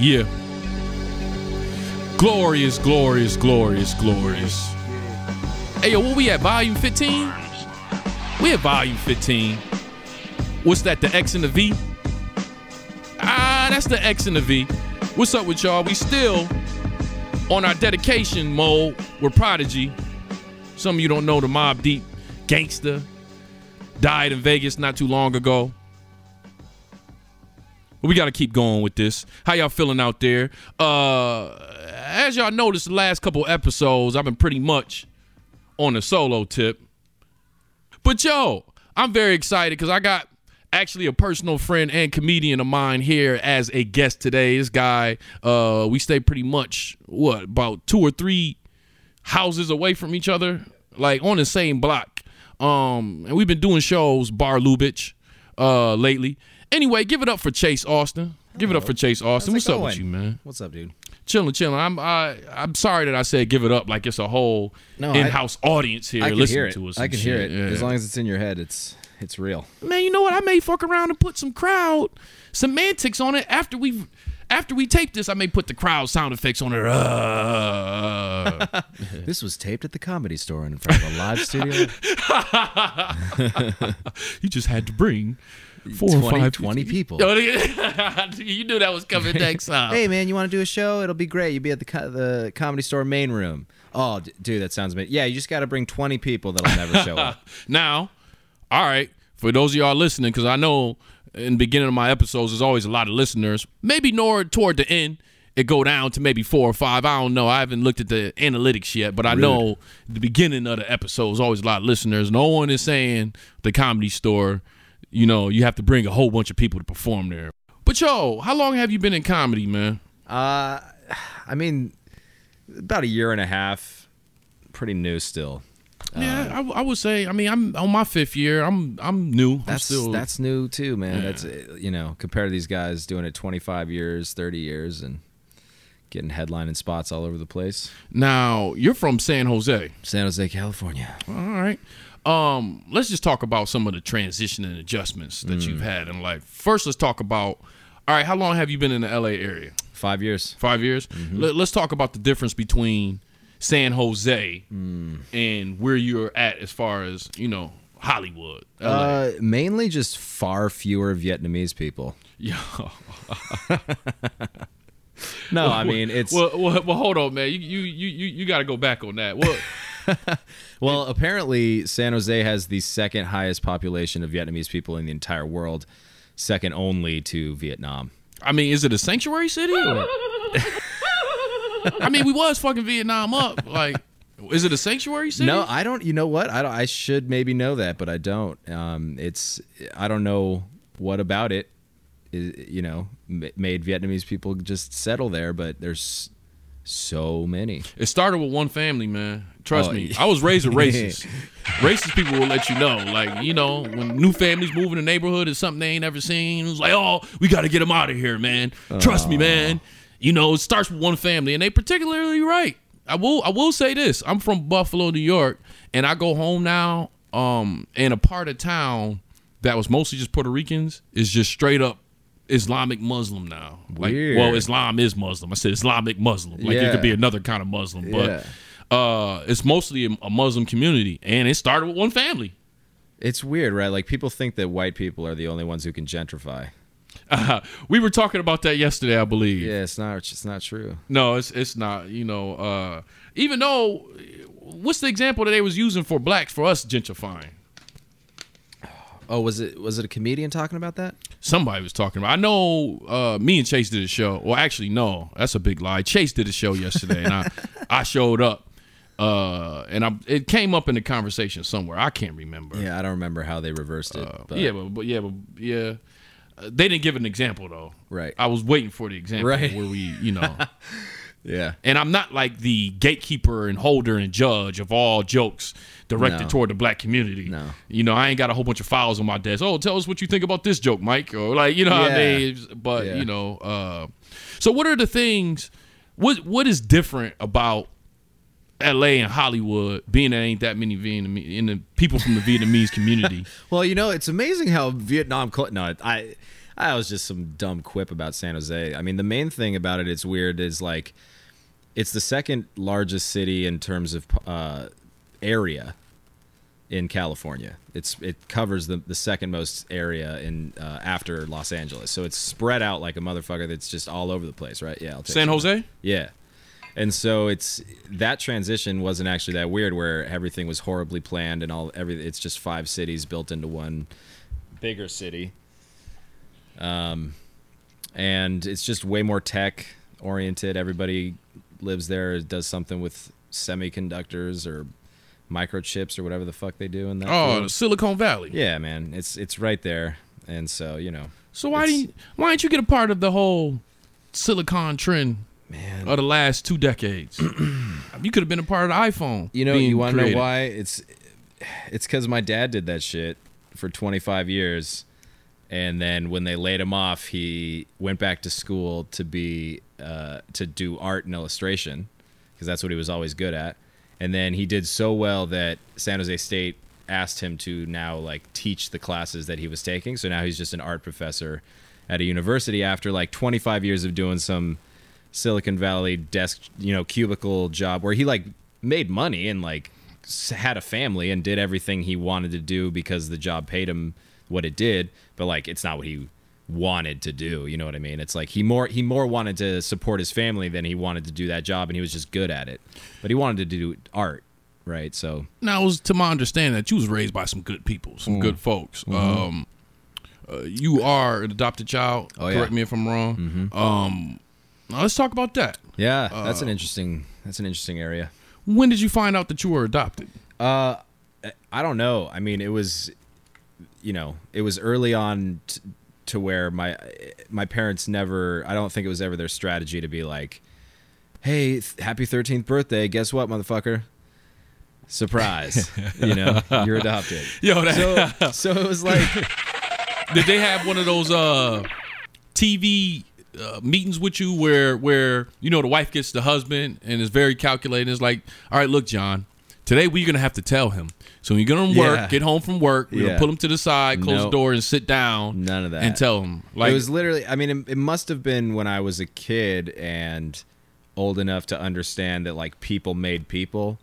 Yeah. Glorious, glorious, glorious, glorious. Hey, yo, where we at? Volume 15? We at volume 15. What's that, the X and the V? Ah, that's the X and the V. What's up with y'all? We still on our dedication mode. We're Prodigy. Some of you don't know the Mobb Deep gangster died in Vegas not too long ago. But we got to keep going with this. How y'all feeling out there? Uh, as y'all noticed, the last couple episodes, I've been pretty much on a solo tip. But yo, I'm very excited because I got actually a personal friend and comedian of mine here as a guest today. This guy, uh, we stay pretty much what about two or three houses away from each other, like on the same block. Um, and we've been doing shows, Bar Lubitsch, uh, lately. Anyway, give it up for Chase Austin. Give it up for Chase Austin. How's What's up with you, man? What's up, dude? Chilling, chilling. I'm I, I'm sorry that I said give it up like it's a whole No, in-house audience here I can listening hear it. to us. I can hear it. Yeah. As long as it's in your head, it's it's real. man, you know what? I may fuck around and put some crowd semantics on it after we after we tape this. I may put the crowd sound effects on it. Uh, This was taped at the comedy store in front of a live studio. you just had to bring four 20, or five 20 people. you knew that was coming next time. Hey man, you want to do a show? It'll be great. You'll be at the co- the comedy store main room. Oh, d- dude, that sounds amazing. Yeah, you just got to bring 20 people that'll never show up. Now, all right, for those of y'all listening, because I know in the beginning of my episodes, there's always a lot of listeners. Maybe nor toward the end, it go down to maybe four or five. I don't know. I haven't looked at the analytics yet, but I know the beginning of the episode is always a lot of listeners. No one is saying the comedy store, you know, you have to bring a whole bunch of people to perform there. But yo, how long have you been in comedy, man? Uh, I mean, about a year and a half. Pretty new still. Yeah, I, I would say. I mean, I'm on my fifth year. I'm I'm new. I'm That's still that's new too, man. Yeah. That's uh, you know, compared to these guys doing it 25 years, 30 years, and getting headlining spots all over the place. now. You're from San Jose. San Jose, California. All right. Um, let's just talk about some of the transition and adjustments that you've had in life. First, let's talk about. All right, how long have you been in the LA area? Five years. Five years. Let, us talk about the difference between San Jose and where you're at as far as you know Hollywood. LA. Uh, mainly just far fewer Vietnamese people. Yo. No, I mean it's well, well, well, well, hold on, man. You you you you, you got to go back on that. Well, apparently San Jose has the second highest population of Vietnamese people in the entire world, second only to Vietnam. I mean, is it a sanctuary city? I mean, we was fucking Vietnam up. Like, is it a sanctuary city? No, I don't. You know what? I don't, I should maybe know that, but I don't. Um, it's I don't know what about it. Is, you know, made Vietnamese people just settle there, but there's so many. It started with one family, man. Trust Oh, me. I was raised a racist. racist people will let you know. Like, you know, when new families move in the neighborhood, it's something they ain't ever seen. It's like, oh, we got to get them out of here, man. Trust me, man. You know, it starts with one family, and they particularly right. I will. I will say this. I'm from Buffalo, New York, and I go home now. Um, in a part of town that was mostly just Puerto Ricans is just straight up Islamic Muslim now. Like, Weird. well, Islam is Muslim. I said Islamic Muslim. Like it could be another kind of Muslim, but Yeah. uh, it's mostly a, a Muslim community, and it started with one family. It's weird, right? Like people think that white people are the only ones who can gentrify. Uh, we were talking about that yesterday, I believe. Yeah, it's not. It's not true. No, it's it's not. You know, uh, even though, what's the example that they was using for blacks for us gentrifying? Oh, was it was it a comedian talking about that? Somebody was talking about. I know. Uh, me and Chase did a show. Well, actually, no, that's a big lie. Chase did a show yesterday, and I I showed up. Uh, and I, it came up in the conversation somewhere. I can't remember. Yeah, I don't remember how they reversed it. but yeah, but, but yeah, but yeah, Uh, they didn't give an example though. Right. I was waiting for the example Right. where we, you know, yeah. and I'm not like the gatekeeper and holder and judge of all jokes directed No. toward the black community. No. You know, I ain't got a whole bunch of files on my desk. Oh, tell us what you think about this joke, Mike, or like, you know what I mean? But Yeah. you know, uh, so what are the things? What what is different about L.A. and Hollywood, being there ain't that many Vietnamese in the people from the Vietnamese community. Well, you know, it's amazing how Vietnam. Cl- no, I, I was just some dumb quip about San Jose. I mean, the main thing about it, it's weird, is like, it's the second largest city in terms of uh, area in California. It's it covers the, the second most area in uh, after Los Angeles. So it's spread out like a motherfucker. That's just all over the place, right? Yeah, I'll take San. Jose. Yeah. And so it's that transition wasn't actually that weird where everything was horribly planned and all every it's just five cities built into one bigger city. Um and it's just way more tech oriented. Everybody lives there, does something with semiconductors or microchips or whatever the fuck they do in that. Oh, field. Silicon Valley. yeah, man. It's it's right there. And so, you know, So why do you, why didn't you get a part of the whole silicon trend man. of the last two decades? you could have been a part of the iPhone. You know, you want to know why? It's it's because my dad did that shit for 25 years, and then when they laid him off, he went back to school to be uh, to do art and illustration because that's what he was always good at. And then he did so well that San Jose State asked him to now like teach the classes that he was taking. So now he's just an art professor at a university after like 25 years of doing some Silicon Valley desk, you know, cubicle job where he like made money and like had a family and did everything he wanted to do because the job paid him what it did, but like it's not what he wanted to do, you know what I mean? It's like he more he more wanted to support his family than he wanted to do that job and he was just good at it. But he wanted to do art, right? So Now, it was to my understanding that you was raised by some good people, some Mm. good folks. Um, uh, you are an adopted child. Mm-hmm. Oh, yeah. Mm-hmm. Correct me if I'm wrong. Um, now let's talk about that. yeah, that's an interesting that's an interesting area. When did you find out that you were adopted? Uh, I don't know. I mean, it was, you know, it was early on t- to where my my parents never. I don't think it was ever their strategy to be like, "Hey, th- happy thirteenth birthday! Guess what, motherfucker? Surprise! you know, you're adopted." Yo, that, So, so it was like, did they have one of those uh, TV uh, meetings with you where where you know the wife gets the husband and is very calculating? It's like, all right, look, John, today we're gonna have to tell him. So when you get on work, Yeah. get home from work, we're Yeah. gonna put him to the side, close the door, and sit down. None of that. and tell him. Like it was literally. I mean, it, it must have been when I was a kid and old enough to understand that like people made people,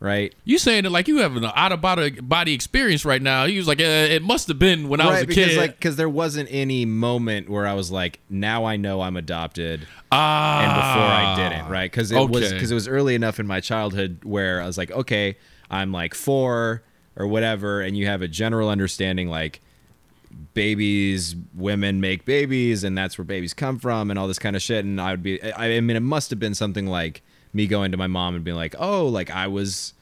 right? You saying it like you have an out of body body experience right now. He was like, eh, it must have been when I was a because kid. like because there wasn't any moment where I was like, now I know I'm adopted, ah, and before I didn't, right? Because it was because it was early enough in my childhood where I was like, okay, I'm like four or whatever, and you have a general understanding like babies, women make babies, and that's where babies come from, and all this kind of shit. And I would be, I, I mean, it must have been something like me going to my mom and being like, oh, like I was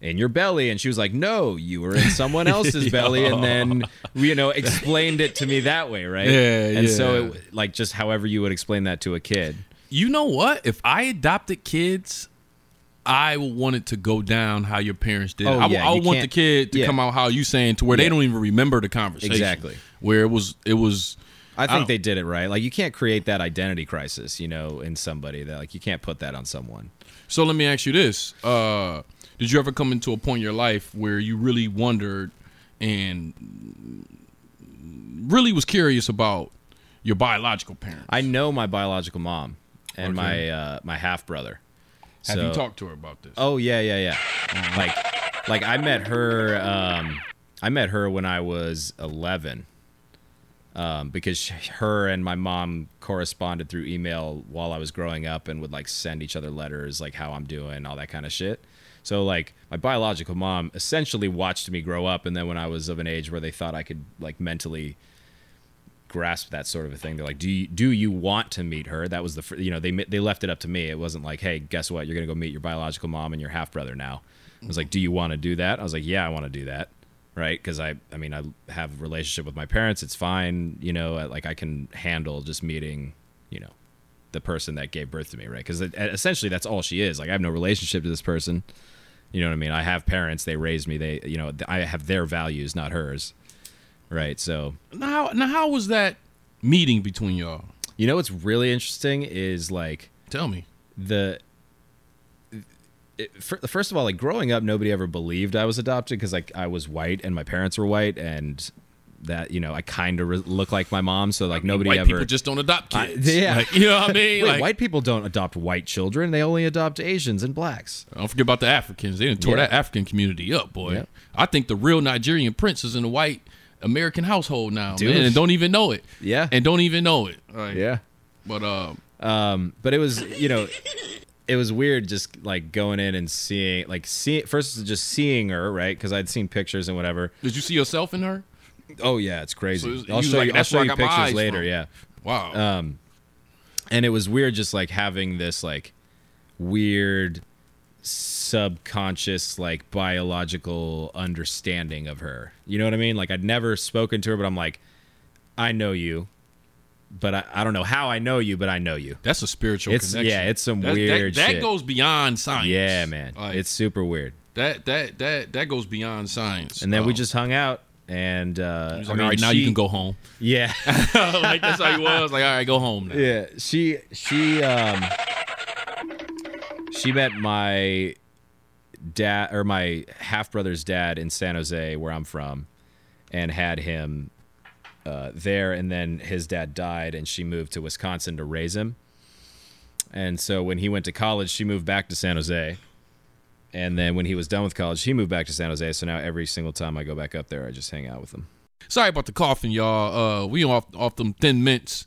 in your belly and she was like no you were in someone else's belly and then you know explained it to me that way right Yeah, and so it, like just however you would explain that to a kid You know what? If I adopted kids, I would want it to go down how your parents did. Oh, I, yeah, I want the kid to yeah. come out how you saying to where they don't even remember the conversation. Exactly. Where it was it was i think don't- they did it right like you can't create that identity crisis you know in somebody that like you can't put that on someone So let me ask you this. Uh did you ever come into a point in your life where you really wondered and really was curious about your biological parents? i know my biological mom and Okay. my uh my half brother Have So- you talked to her about this? Oh yeah, yeah, yeah. Like, like I met her. Um, I met her when I was eleven. Um, because her and my mom corresponded through email while I was growing up, and would like send each other letters, like how I'm doing, all that kind of shit. So like my biological mom essentially watched me grow up, and then when I was of an age where they thought I could like mentally grasp that sort of a thing. They're like, "Do you do you want to meet her?" That was the fir- you know they they left it up to me. It wasn't like, "Hey, guess what? You're gonna go meet your biological mom and your half brother now." I was like, "Do you want to do that?" I was like, "Yeah, I want to do that." Right? Because I I mean I have a relationship with my parents. It's fine. You know, uh, like I can handle just meeting. You know, the person that gave birth to me. Right? Because uh, essentially that's all she is. Like I have no relationship to this person. You know what I mean? I have parents. They raised me. They you know I have their values, not hers. Right? So Now now how was that meeting between y'all? You know what's really interesting is like Tell me. the it, fir- first of all, like growing up, nobody ever believed I was adopted because like I was white and my parents were white, and that you know I kind of re- look like my mom, so like nobody White ever. people just don't adopt I- kids. yeah. Like, you know what I mean? Wait, like, white people don't adopt white children; they only adopt Asians and blacks. Don't forget about the Africans. They done tore Yeah. that African community up, boy. Yeah. I think the real Nigerian prince is in a white American household now, Dude. man, and don't even know it. Yeah. and don't even know it. Like, Yeah. but um, Um, but it was, you know, it was weird just like going in and seeing, like, see first just seeing her, right? Because I'd seen pictures and whatever. did you see yourself in her? Oh yeah, it's crazy. So I'll show like, you. I'll show you pictures later. from." Yeah. Wow. Um, and it was weird just like having this like weird subconscious like biological understanding of her. You know what I mean? Like I'd never spoken to her, but I'm like, I know you, but I, I don't know how I know you, but I know you. That's a spiritual It's- connection. yeah, it's some That- that- weird That, shit. goes beyond science. Yeah, man, Like, it's super weird. that that that that goes beyond science. And then we Um, just hung out, and uh, He's I mean, all right, now she- you can go home. Yeah. like that's how he was. Like, all right, go home now. Yeah, she she um she met my dad or my half brother's dad in San Jose, where I'm from, and had him uh, there. And then his dad died, and she moved to Wisconsin to raise him. And so when he went to college, she moved back to San Jose. And then when he was done with college, he moved back to San Jose. So now every single time I go back up there, I just hang out with him. Sorry about the coughing, y'all. Uh, we off off them thin mints.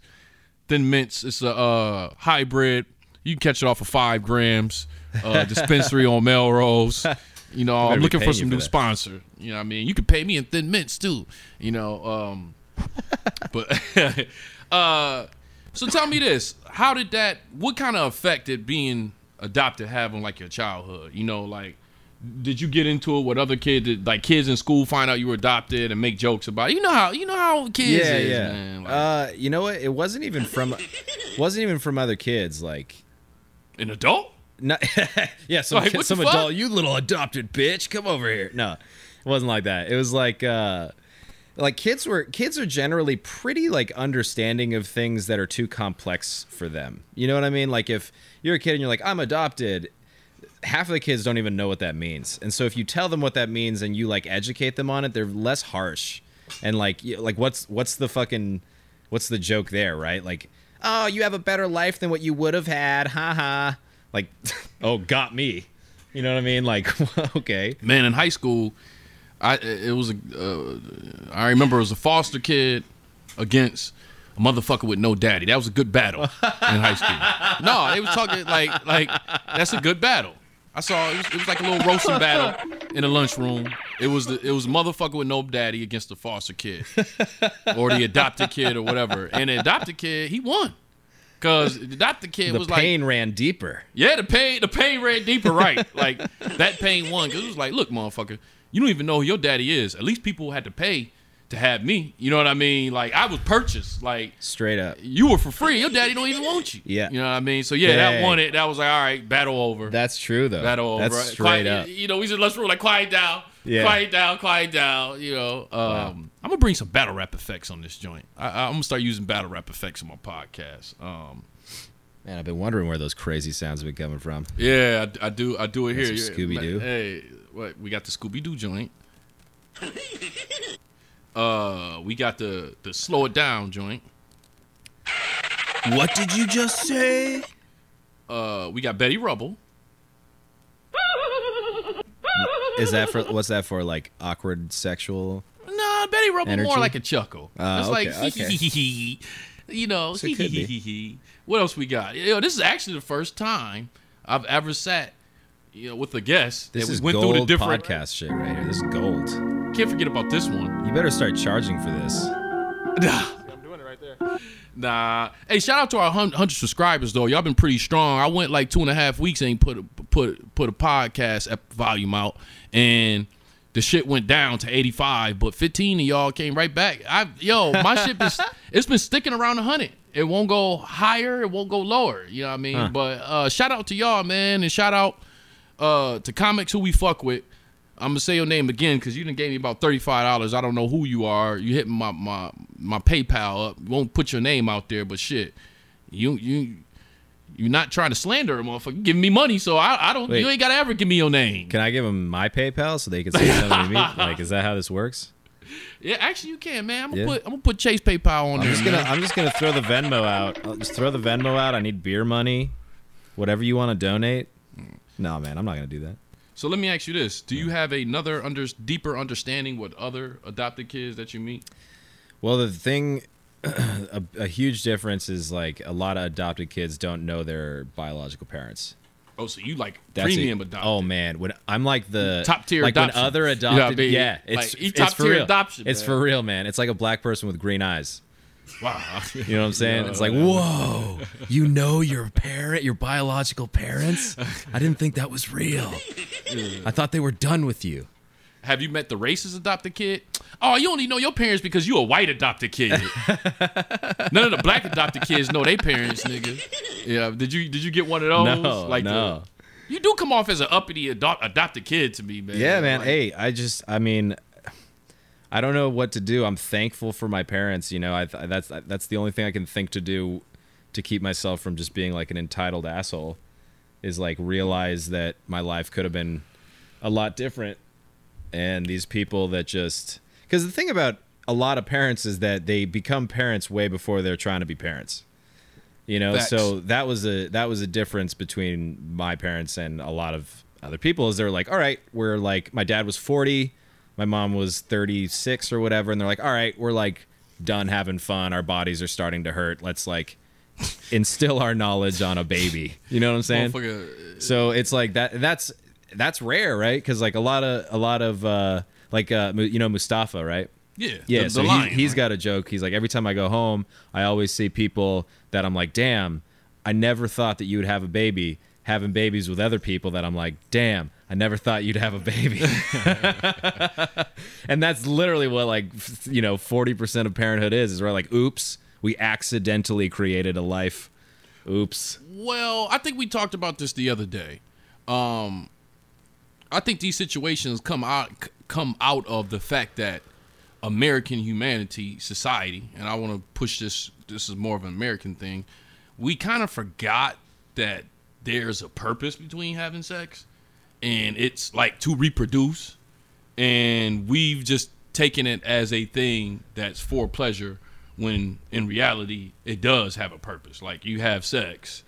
Thin mints. It's a uh, hybrid. You can catch it off of five grams. Uh, dispensary on Melrose. You know, I'm looking for some you new that. sponsor. You know, what I mean, you can pay me in thin mints too. You know, um, but uh, so tell me this: How did that? What kind of effect did being adopted have on like your childhood? You know, like did you get into it with other kids? Did, like kids in school find out you were adopted and make jokes about? It? You know how you know how kids yeah, is, yeah. man. Like, uh, you know what? It wasn't even from, wasn't even from other kids. Like, an adult? not, yeah, some Like, kid, some adult. You little adopted bitch, come over here. No, it wasn't like that. It was like, uh, like kids were kids are generally pretty like understanding of things that are too complex for them. You know what I mean? Like if you're a kid and you're like, I'm adopted. Half of the kids don't even know what that means, and so if you tell them what that means and you like educate them on it, they're less harsh. And like, like what's what's the fucking what's the joke there, right? Like, oh, you have a better life than what you would have had, ha ha. Like, oh, got me. You know what I mean? Like, okay, Man, in high school, I it was a uh, I remember it was a foster kid against a motherfucker with no daddy. That was a good battle in high school. No, they was talking like like that's a good battle. I saw it was, it was like a little roasting battle in the lunchroom. It was the it was a motherfucker with no daddy against the foster kid or the adopted kid or whatever. And the adopted kid, he won. Cause the adopted kid the was like the pain ran deeper. yeah, the pain, the pain ran deeper, right? like that pain won because it was like, look, motherfucker, you don't even know who your daddy is. At least people had to pay to have me. You know what I mean? Like I was purchased. Like Straight up. you were for free. Your daddy don't even want you. Yeah. You know what I mean? So yeah, that won it. That was like, all right, battle over. That's true though. battle over. That's straight Quiet- up. You know, we just let's rule like quiet down. Yeah. Quiet down, quiet down. You know, um, I'm gonna bring some battle rap effects on this joint. I, I'm gonna start using battle rap effects on my podcast. Um, Man, I've been wondering where those crazy sounds have been coming from. Yeah, I, I do. I do it here. That's some Scooby-Doo. Hey, what we got the Scooby Doo joint. Uh, we got the the slow it down joint. What did you just say? Uh, we got Betty Rubble. Is that for what's that for? Like awkward sexual? Nah, Betty Rubble Energy? more like a chuckle. Ah, it's okay, like okay. you know. So it could. What else we got? You know, this is actually the first time I've ever sat, you know, with the guests. This that we is went gold through the different. podcast shit right here. This is gold. Can't forget about this one. You better start charging for this. I'm doing it right there. Nah. Hey, shout out to our hundred subscribers though. Y'all been pretty strong. I went like two and a half weeks ain't put a, put put a podcast volume out, and the shit went down to eighty five. But fifteen of y'all came right back. I yo, my shit been it's been sticking around a hundred. It won't go higher. It won't go lower. You know what I mean? Huh. But uh, shout out to y'all, man, and shout out uh, to comics who we fuck with. I'm gonna say your name again because you didn't gave me about thirty five dollars. I don't know who you are. You hit my my my PayPal up. Won't put your name out there, but shit, you you You're not trying to slander a motherfucker. You giving me money, so I, I don't. Wait. You ain't gotta ever give me your name. Can I give them my PayPal so they can send something to me? Like, is that how this works? yeah, actually, you can, man. I'm gonna Yeah. put I'm gonna put Chase PayPal on I'm there. just gonna man. I'm just gonna throw the Venmo out. I'll just throw the Venmo out. I need beer money, whatever you want to donate. No, man, I'm not gonna do that. So let me ask you this: Do you have another under deeper understanding with other adopted kids that you meet? Well, the thing, a, a huge difference is like a lot of adopted kids don't know their biological parents. Oh, so you like That's premium it. adopted? Oh man, when I'm like the Top tier like adoption. when other You know I adopted, mean? yeah, it's Like, it's top tier real. adoption, It's man. for real, man. It's like a black person with green eyes. Wow. You know what I'm saying? it's like, whoa, you know your parent, your biological parents? I didn't think that was real. I thought they were done with you. Have you met the racist adopted kid? Oh, you only know your parents because you a white adopted kid. None of the black adopted kids know their parents, nigga. Yeah. Did you did you get one of those? No, like the- no. you do come off as an uppity ado- adopted kid to me, man. Yeah, man. Like, hey, I just, I mean, I don't know what to do. I'm thankful for my parents. You know, I that's that's the only thing I can think to do to keep myself from just being like an entitled asshole. Is like realize that my life could have been a lot different, and these people that just because the thing about a lot of parents is that they become parents way before they're trying to be parents. You know, Facts. so that was a that was a difference between my parents and a lot of other people. Is they're like, all right, we're like, my dad was forty, my mom was thirty six or whatever, and they're like, all right, we're like done having fun. Our bodies are starting to hurt. Let's like instill our knowledge on a baby. You know what I'm saying? Motherfucker, So it's like that. That's that's rare, right? Because like a lot of a lot of uh, like uh, you know Mustafa, right? yeah, Yeah, the, so the he, lion, he's right? got a joke. He's like, every time I go home, I always see people that I'm like, damn, I never thought that you would have a baby. Having babies with other people that I'm like, damn, I never thought you'd have a baby. and that's literally what like you know, forty percent of parenthood is. Is we're like, oops, we accidentally created a life. Oops. Well, I think we talked about this the other day. Um, I think these situations come out come out of the fact that American humanity, society, and I want to push this. This is more of an American thing. We kind of forgot that there's a purpose between having sex, and it's like to reproduce. And we've just taken it as a thing that's for pleasure, when in reality it does have a purpose. Like you have sex,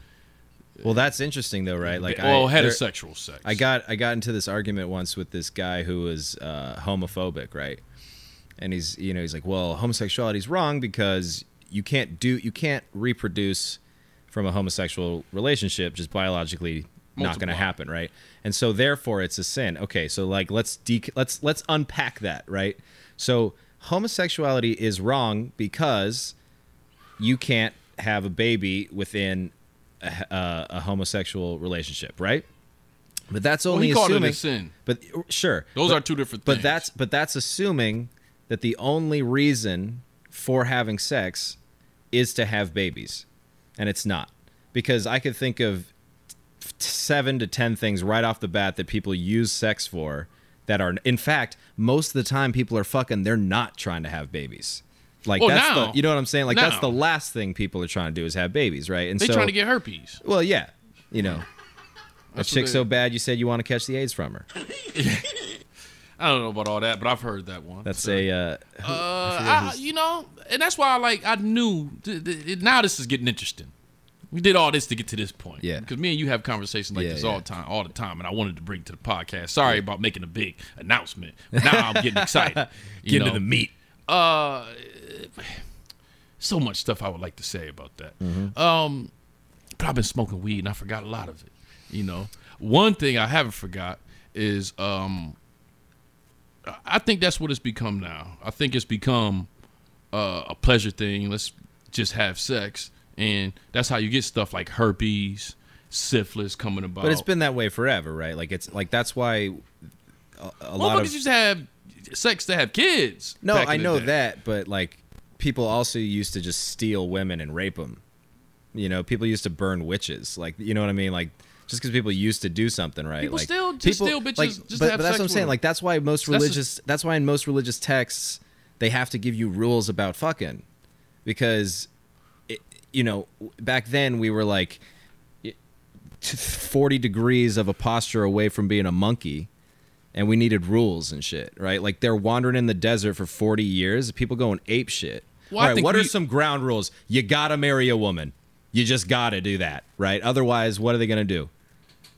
Well, that's interesting though, right? Like, well, I, heterosexual sex. I got I got into this argument once with this guy who was uh, homophobic, right? And he's you know he's like, well, homosexuality is wrong because you can't do you can't reproduce from a homosexual relationship just biologically not going to happen, right? And so therefore it's a sin. Okay, so like let's de- let's let's unpack that, right? So homosexuality is wrong because you can't have a baby within a, a, a homosexual relationship, right? But that's Well, only called it a sin. But sure, Those but- are two different Things. But that's but that's assuming that the only reason for having sex is to have babies, and it's not because I could think of seven to ten things right off the bat that people use sex for that are in fact most of the time people are fucking they're not trying to have babies. Like Well, that's now- the you know what I'm saying? Like that's the last thing people are trying to do is have babies, right? And they so trying to get herpes. well, yeah, you know. A chick they- so bad you said you want to catch the AIDS from her. I don't know about all that, but I've heard that one. That's So, a uh, Uh, I, you know, and that's why I like I knew. Th- th- now this is getting interesting. We did all this to get to this point. Yeah. Because me and you have conversations like Yeah, this yeah. all the time, all the time, and I wanted to bring it to the podcast. Sorry about making a big announcement. But now I'm getting excited. You get know? into the meat. uh so much stuff I would like to say about that. Mm-hmm. Um but I've been smoking weed and I forgot a lot of it. You know. One thing I haven't forgot is um I- I think that's what it's become now. I think it's become uh, a pleasure thing. Let's just have sex and that's how you get stuff like herpes, syphilis coming about. But it's been that way forever, right? Like it's like that's why a, a lot of just have sex to have kids. no, I know day. that, but like people also used to just steal women and rape them. You know, people used to burn witches. Like you know what I mean? Like just because people used to do something right, People like still- just steal bitches Like, just to but, have but that's what I'm saying. Like that's why most That's religious. that's why in most religious texts they have to give you rules about fucking, because, you know, back then we were like, 40 degrees of a posture away from being a monkey and we needed rules and shit, right? Like they're wandering in the desert for 40 years, people going ape shit. Well, All right, what are some ground rules? You got to marry a woman. You just got to do that, right? Otherwise, what are they going to do?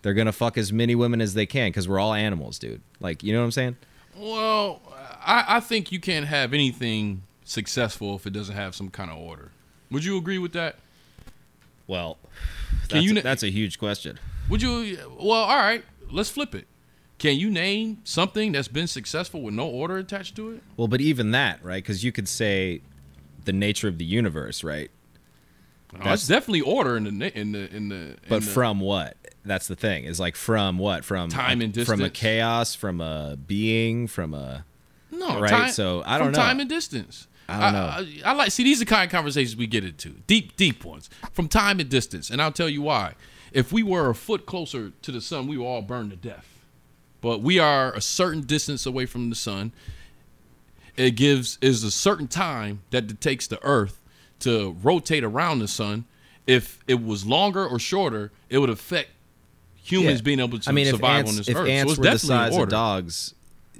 They're going to fuck as many women as they can cuz we're all animals, dude. Like, you know what I'm saying? Well, I, I think you can't have anything successful if it doesn't have some kind of order. Would you agree with that? Well, Can that's, you a, na- that's a huge question. Would you? Well, all right. Let's flip it. Can you name something that's been successful with no order attached to it? Well, but even that, right? Because you could say the nature of the universe, right? No, That's- that's definitely order in the in the in the. But in the- from what? That's the thing. Is like from what? From Time and From a chaos, from a being, from a no right, Time, so I don't know. Time and distance. I don't know. I, I like see these are the kind of conversations we get into deep deep ones from time and distance, and I'll tell you why. If we were a foot closer to the sun, we would all burn to death. But we are a certain distance away from the sun. It gives is a certain time that it takes the Earth to rotate around the sun. If it was longer or shorter, it would affect humans Yeah. being able to I mean, survive ants, on this if Earth. ants so it's were the size of dogs,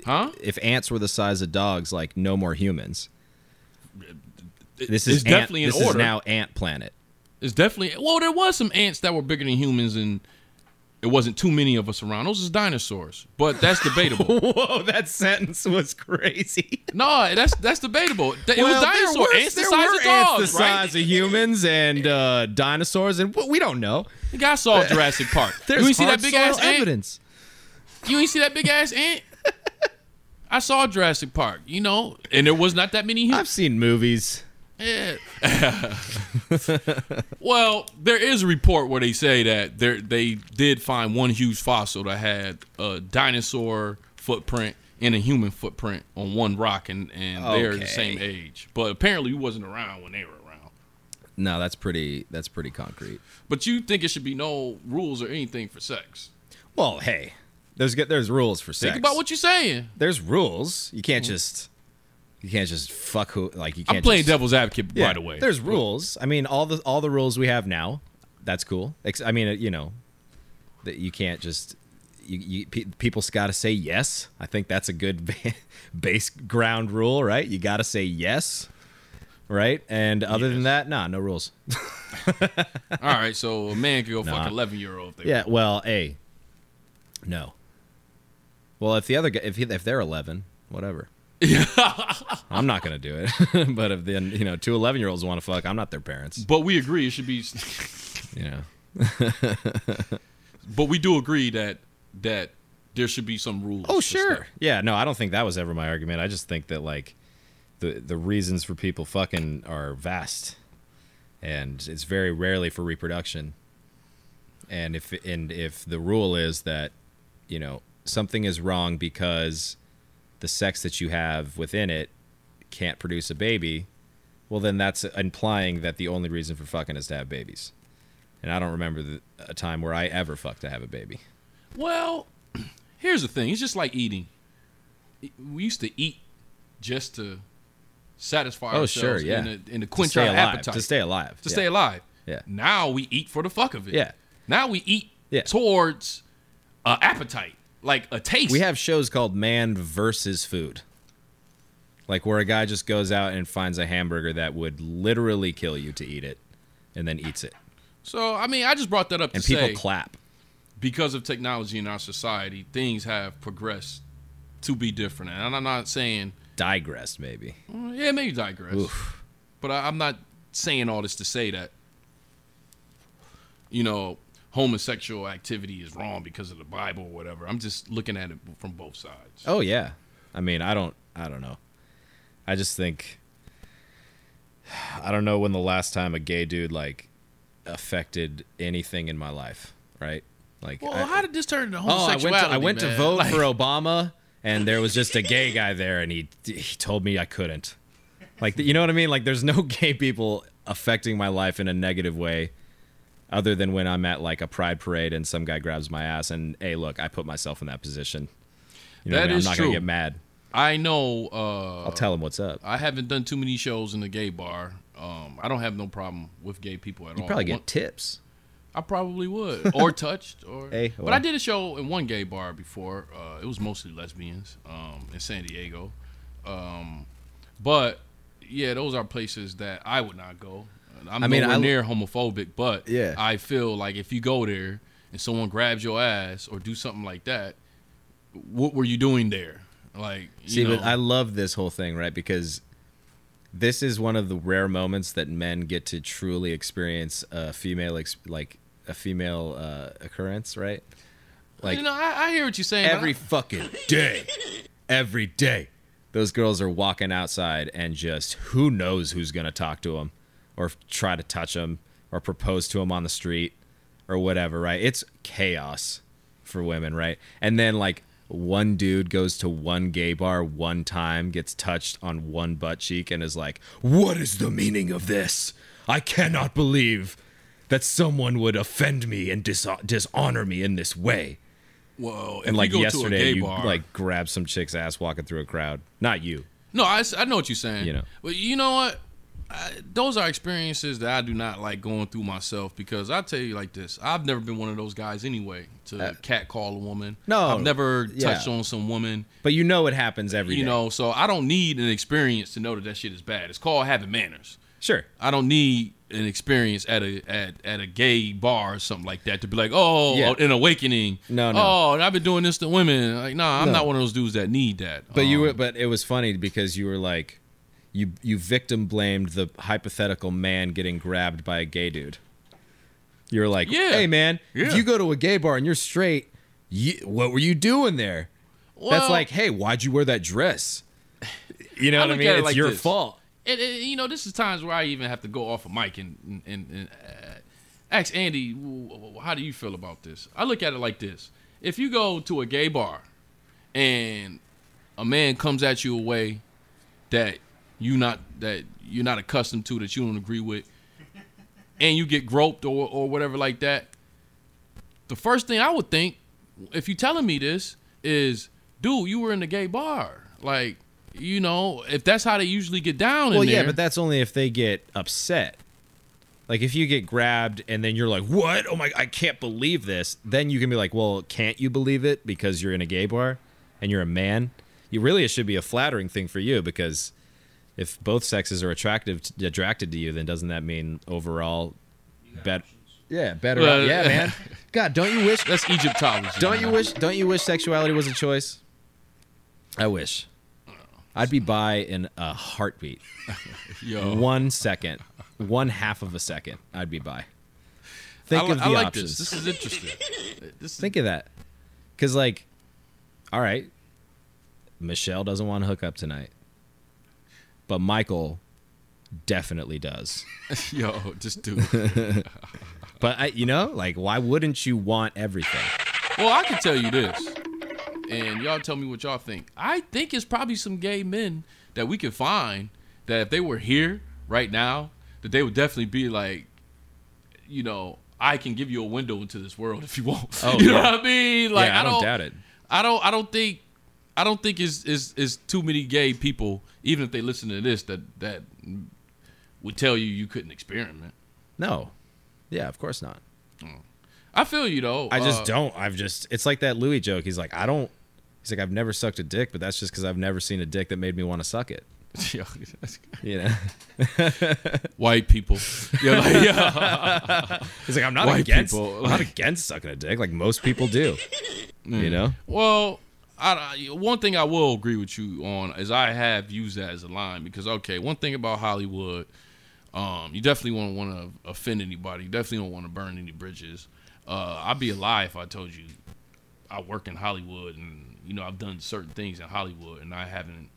huh? if ants were the size of dogs, like no more humans. This is definitely ant, an this order. is now ant planet. It's definitely well. There was some ants that were bigger than humans, and it wasn't too many of us around. Those is dinosaurs, but that's debatable. Whoa, that sentence was crazy. no, that's that's debatable. It was Well, there dinosaur were- ants the size of dogs, ants the right? size of humans and uh, dinosaurs, and we don't know. You guys saw Jurassic Park. There's you ain't see that big ass soil ant? evidence. You ain't see that big ass ant? I saw Jurassic Park, you know, and there was not that many humans. I've seen movies. Yeah. well, there is a report where they say that there they did find one huge fossil that had a dinosaur footprint and a human footprint on one rock, and, and they're the same age. But apparently, we wasn't around when they were around. No, that's pretty. That's pretty concrete. But you think it should be no rules or anything for sex? Well, hey, there's. There's rules for sex. Think about what you're saying. There's rules. You can't just. You can't just fuck who. Like you can't. I'm playing just, devil's advocate, Yeah, by the way. There's rules. I mean, all the all the rules we have now. That's cool. I mean, uh, you know, that you can't just. You, you pe- people's got to say yes. I think that's a good ba- base ground rule, right? You got to say yes, right? And other than that, nah, no rules. All right, so a man could go fuck Nah. an 11 year old. Yeah, well, a no. Well, if the other guy, if he, if they're eleven, whatever. I'm not gonna do it. but if then you know two 11 year olds want to fuck, I'm not their parents. But we agree it should be. yeah. But we do agree that that there should be some rules. Oh sure. Yeah. No, I don't think that was ever my argument. I just think that like the the reasons for people fucking are vast, and it's very rarely for reproduction. And if and if the rule is that you know something is wrong because the sex that you have within it can't produce a baby, well then that's implying that the only reason for fucking is to have babies. And I don't remember the, a time where I ever fucked to have a baby. Well, here's the thing. It's just like eating. We used to eat just to satisfy Oh, ourselves sure, yeah. and, to, and to quench our alive. appetite. To stay alive. To Yeah. stay alive. Yeah. Now we eat for the fuck of it. Yeah. Now we eat Yeah. towards uh, appetite, like a taste. We have shows called Man versus Food. Like where a guy just goes out and finds a hamburger that would literally kill you to eat it and then eats it. so I mean, I just brought that up And people say clap. because of technology in our society, things have progressed to be different. And I'm not saying, Digressed maybe. well, yeah, maybe digress. Oof. But I, I'm not saying all this to say that, you know, homosexual activity is wrong because of the Bible or whatever. I'm just looking at it from both sides. Oh yeah. I mean, I don't I don't know. I just think I don't know when the last time a gay dude like affected anything in my life, right? Like Well, I- how did this turn into Oh, I homosexuality? went to, I went to vote Like- for Obama, and there was just a gay guy there, and he he told me I couldn't. Like, you know what I mean? Like, there's no gay people affecting my life in a negative way, other than when I'm at like a pride parade and some guy grabs my ass, and hey, look, I put myself in that position. You know, what I That mean? is I'm not true. gonna get mad. I know. Uh, I'll tell him what's up. I haven't done too many shows in the gay bar. Um, I don't have no problem with gay people at You all. You probably One- get tips. I probably would, or touched, or. Hey, but. I did a show in one gay bar before. Uh, it was mostly lesbians um, in San Diego, um, but yeah, those are places that I would not go. I'm I mean, nowhere I- near homophobic, but Yeah. I feel like if you go there and someone grabs your ass or do something like that, what were you doing there? Like, you See, know, but I love this whole thing, right? Because this is one of the rare moments that men get to truly experience a female, ex- like a female uh, occurrence, right? Like you know, I, I hear what you're saying. every I- fucking day, every day, those girls are walking outside and just who knows who's gonna talk to them, or try to touch them, or propose to them on the street, or whatever, right? It's chaos for women, right? And then like one dude goes to one gay bar one time, gets touched on one butt cheek, and is like, "What is the meaning of this? I cannot believe." That someone would offend me and dis- dishonor me in this way Whoa. and like yesterday, to a gay you bar, like grabbed some chick's ass walking through a crowd. Not you. no, I, I know what you're saying. You know. but you know what? I, those are experiences that I do not like going through myself because I tell you like this: I've never been one of those guys anyway to Uh, catcall a woman. No, I've never yeah. touched on some woman. But you know it happens every day. you know, so I don't need an experience to know that that shit is bad. It's called having manners. Sure. I don't need an experience at a at, at a gay bar or something like that to be like, oh, Yeah. an awakening. No, no. Oh, I've been doing this to women. Like, nah, I'm No. not one of those dudes that need that. But you Um, were, but it was funny because you were like, you you victim blamed the hypothetical man getting grabbed by a gay dude. You're like, Yeah. hey man, Yeah. if you go to a gay bar and you're straight, you, what were you doing there? That's like, hey, why'd you wear that dress? You know I what I mean? it It's like your this. fault. And, and, you know, this is times where I even have to go off a mic and and, and, uh, ask Andy, how do you feel about this? I look at it like this: if you go to a gay bar and a man comes at you a way that you not that you're not accustomed to, that you don't agree with, and you get groped or or whatever like that, the first thing I would think, if you're telling me this, is, dude, you were in the gay bar, like. You know, if that's how they usually get down Well, yeah, there, but that's only if they get upset. Like if you get grabbed and then you're like, "What? Oh my! I can't believe this." Then you can be like, "Well, can't you believe it because you're in a gay bar and you're a man?" You really it should be a flattering thing for you because if both sexes are attractive attracted to you, then doesn't that mean overall better? Yeah, better. Well, yeah, man. God, don't you wish? that's Egyptology. Don't you wish? Don't you wish sexuality was a choice? I wish. I'd be bi in a heartbeat. Yo, one second, one half of a second, I'd be bi. Think I, of the I like options. this. This is interesting. This is, Think of that, because like, all right, Michelle doesn't want to hook up tonight, but Michael definitely does. yo, just do. it. But I, you know, like, why wouldn't you want everything? Well, I can tell you this, and y'all tell me what y'all think. I think it's probably some gay men that we could find that if they were here right now, that they would definitely be like, you know, I can give you a window into this world if you want. Oh, you know what I mean? Like, yeah, I, I don't, don't doubt it. I don't I don't think I don't think is is is too many gay people, even if they listen to this, that that would tell you you couldn't experiment. No, yeah, of course not. I feel you though. I just Uh, don't. I've just. It's like that Louis joke. He's like, I don't. He's like, I've never sucked a dick, but that's just because I've never seen a dick that made me want to suck it. yo, You know. white people. Yeah, like, yeah. He's like, I'm not White against. people, I'm not against sucking a dick, like most people do. You know. Well, I, one thing I will agree with you on is I have used that as a line because okay, one thing about Hollywood, um, you definitely won't want to offend anybody. You definitely don't want to burn any bridges. Uh, I'd be a lie if I told you I work in Hollywood and you know I've done certain things in Hollywood and I haven't.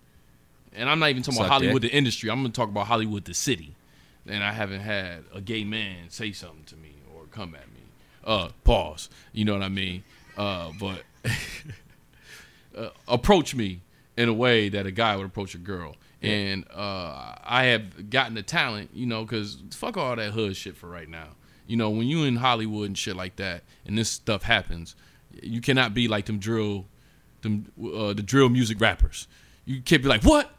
And I'm not even talking about Hollywood dick. the industry. I'm gonna talk about Hollywood the city. And I haven't had a gay man say something to me or come at me. Uh, pause. You know what I mean? Uh, but uh, approach me in a way that a guy would approach a girl. And uh, I have gotten the talent, you know, because fuck all that hood shit for right now. You know, when you in Hollywood and shit like that, and this stuff happens, you cannot be like them drill, them uh, the drill music rappers. You can't be like, what?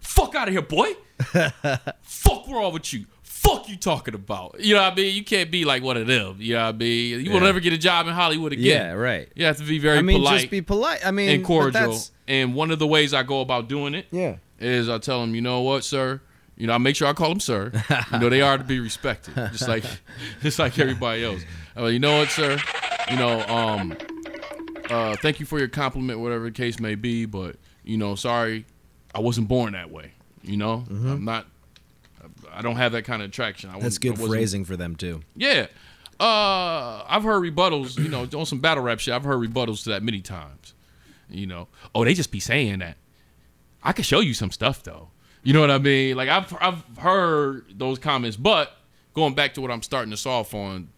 Fuck out of here, boy. Fuck wrong with you. Fuck you talking about? You know what I mean? You can't be like one of them. You know what I mean? You will Yeah. never get a job in Hollywood again. Yeah, right. You have to be very I mean, polite just be polite. I mean, and cordial. that's- And one of the ways I go about doing it Yeah. is I tell them, you know what, sir. You know, I make sure I call them sir. You know, they are to be respected, just like, just like everybody else. Like, you know what, sir. You know, um, uh, thank you for your compliment, whatever the case may be. But you know, sorry, I wasn't born that way. You know, I'm not. I don't have that kind of attraction. I Mm-hmm. That's good phrasing for them too. Yeah. Uh, I've heard rebuttals, you know, on some battle rap shit. I've heard rebuttals to that many times. You know, oh, they just be saying that. I could show you some stuff though. You know what I mean? Like I've I've heard those comments, but going back to what I'm starting to solve on,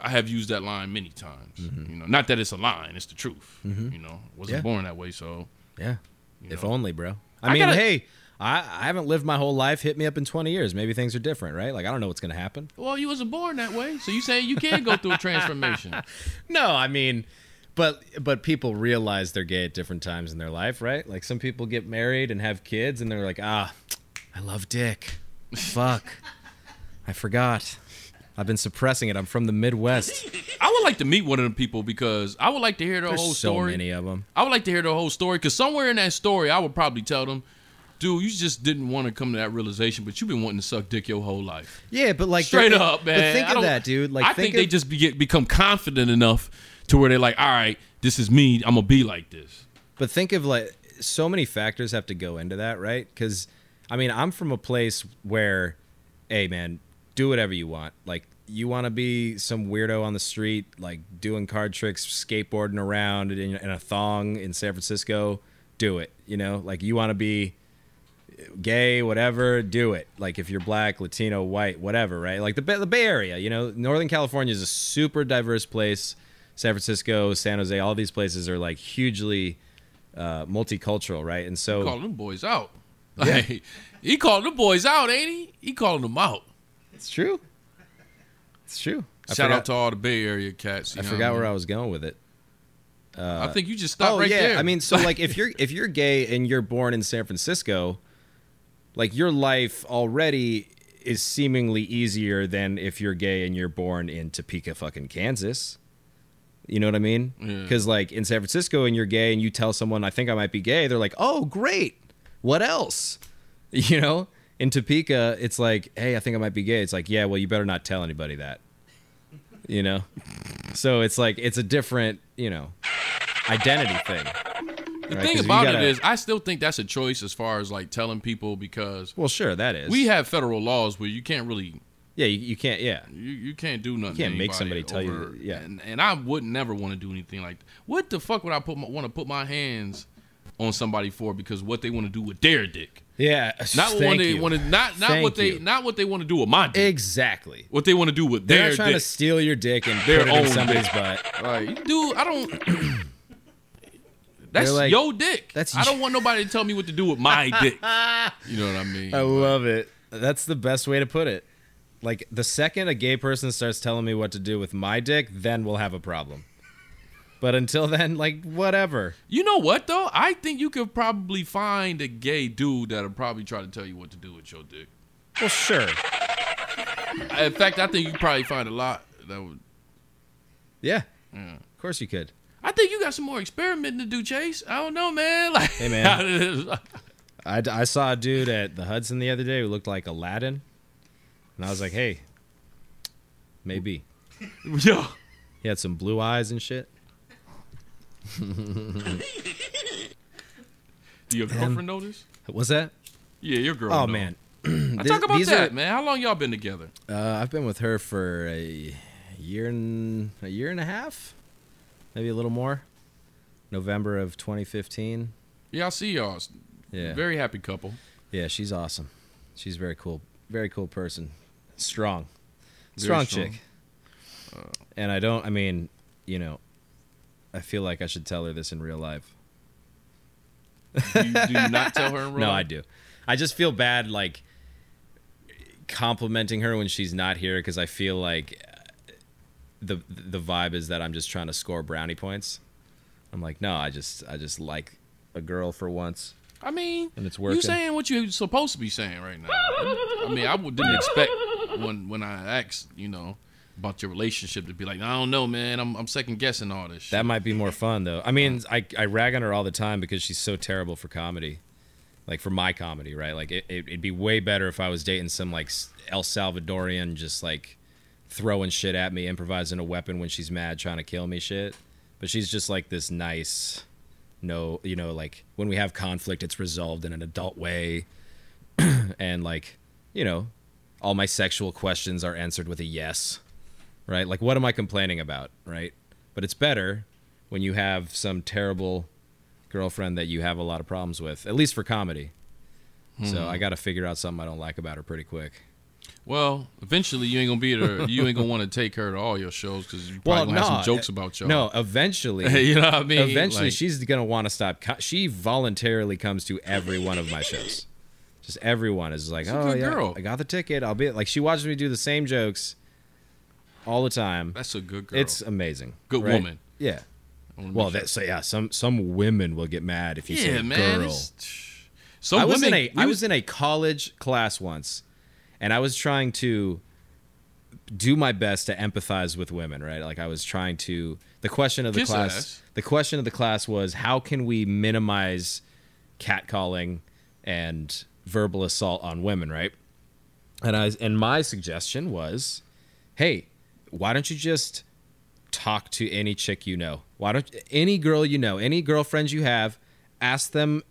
I have used that line many times. You know, not that it's a line, it's the truth. You know, wasn't Yeah. born that way, so Yeah. If know. only, bro. I, I mean, gotta- hey, I, I haven't lived my whole life. Hit me up in 20 years. Maybe things are different, right? Like, I don't know what's going to happen. well, you wasn't born that way. So you saying you can't go through a transformation? No, I mean, but but people realize they're gay at different times in their life, right? Like some people get married and have kids, and they're like, ah, I love dick. Fuck, I forgot. I've been suppressing it. I'm from the Midwest. I would like to meet one of them people because I would like to hear their There's whole so story. many of them. I would like to hear the whole story because somewhere in that story, I would probably tell them, dude, you just didn't want to come to that realization, but you've been wanting to suck dick your whole life. Yeah, but like Straight they're- up, man. But think of that, dude. Like, I think, they of- just be, get, become confident enough to where they're like, all right, this is me. I'm gonna be like this. But think of like so many factors have to go into that, right? Because I mean, I'm from a place where, hey, man, do whatever you want. Like, you want to be some weirdo on the street, like doing card tricks, skateboarding around in, in a thong in San Francisco, do it. You know, like you want to be gay, whatever, do it. Like if you're black, Latino, white, whatever, right? Like the Bay, the Bay Area, you know, Northern California is a super diverse place. San Francisco, San Jose, all these places are like hugely uh, multicultural, right? And so Calling them boys out. Like, he calling them boys out, ain't he? He calling them out. it's true. It's true. I Shout forgot, out to all the Bay Area cats. I forgot where I was going with it. I think you just stopped oh right yeah, there. I mean, so like if you're if you're gay and you're born in San Francisco, like your life already is seemingly easier than if you're gay and you're born in Topeka, fucking Kansas. You know what I mean? Yeah. Because like in San Francisco and you're gay and you tell someone I think I might be gay, they're like, oh great, what else? You know. In Topeka, it's like, hey, I think I might be gay. It's like, yeah, well, you better not tell anybody that. You know. So it's like it's a different, you know, identity thing. The right, thing about gotta- it is, I still think that's a choice as far as like telling people because Well, sure, that is. we have federal laws where you can't really yeah, you, you can't. Yeah, You, you can't do nothing. You can't make somebody tell you over- yeah. and, and I would never want to do anything like. What the fuck would I put want to put my hands on somebody for because what they want to do with their dick, yeah. not what they want to, not not Thank what they you. not what they want to do with my dick. exactly. what they want to do with their dick. They're their trying dick. to steal your dick and Their put it in own somebody's dick. butt. Like, dude, I don't. That's like, your dick. "That's I don't want nobody to tell me what to do with my dick. You know what I mean? I love it. That's the best way to put it. Like the second a gay person starts telling me what to do with my dick, then we'll have a problem. But until then, like whatever. You know what though? I think you could probably find a gay dude that'll probably try to tell you what to do with your dick. Well, sure. In fact, I think you could probably find a lot that would. Yeah, Yeah. of course you could. I think you got some more experimenting to do, Chase. I don't know, man. Like, Hey, man. I, I saw a dude at the Hudson the other day who looked like Aladdin, and I was like, hey, maybe. Yo, He had some blue eyes and shit. do your girlfriend this? Was that? Yeah, your girl. Oh know. man, I talk about that, are- man. How long y'all been together? Uh, I've been with her for a year and a year and a half, maybe a little more. November of 2015. Yeah, I see y'all. Yeah, Very happy couple. yeah, she's awesome. She's very cool, very cool person, strong, strong, strong. chick. and I don't. I mean, you know, I feel like I should tell her this in real life. Do you, do you not tell her in real No, I do. I just feel bad like complimenting her when she's not here because I feel like uh, the the vibe is that I'm just trying to score brownie points. I'm like, no, I just I just like a girl for once. I mean, And it's You working. saying what you're supposed to be saying right now. I mean, I didn't expect when when I asked, you know, about your relationship, to be like, I don't know, man. I'm I'm second guessing all this. Shit. That might be more fun though. I mean, I I rag on her all the time because she's so terrible for comedy, like for my comedy, right? Like it, it, it'd be way better if I was dating some like El Salvadorian, just like throwing shit at me, improvising a weapon when she's mad, trying to kill me, shit. But she's just like this nice, no, you know, like when we have conflict, it's resolved in an adult way, and like, you know, all my sexual questions are answered with a yes right? Like, what am I complaining about, right? But it's better when you have some terrible girlfriend that you have a lot of problems with, at least for comedy. So hmm. I got to figure out something I don't like about her pretty quick. Well, eventually you ain't gonna be there. You ain't gonna want to take her to all your shows because you probably gonna have some jokes about y'all. No, eventually, you know what I mean. eventually Like, she's gonna want to stop. She voluntarily comes to every one of my shows. Just everyone is like, oh yeah, girl. I got the ticket. I'll be like, she watches me do the same jokes all the time. that's a good girl. It's amazing. Good right? woman. Yeah. Well, make sure. that so yeah, some some women will get mad if you yeah, say man. girl. Some I was women, in a we I was in a college class once, and I was trying to do my best to empathize with women. Right, like I was trying to. The question of the Kiss class. ass. The question of the class was how can we minimize catcalling and verbal assault on women. Right, and I and my suggestion was, hey, why don't you just talk to any chick you know? Why don't any girl you know, any girlfriends you have, ask them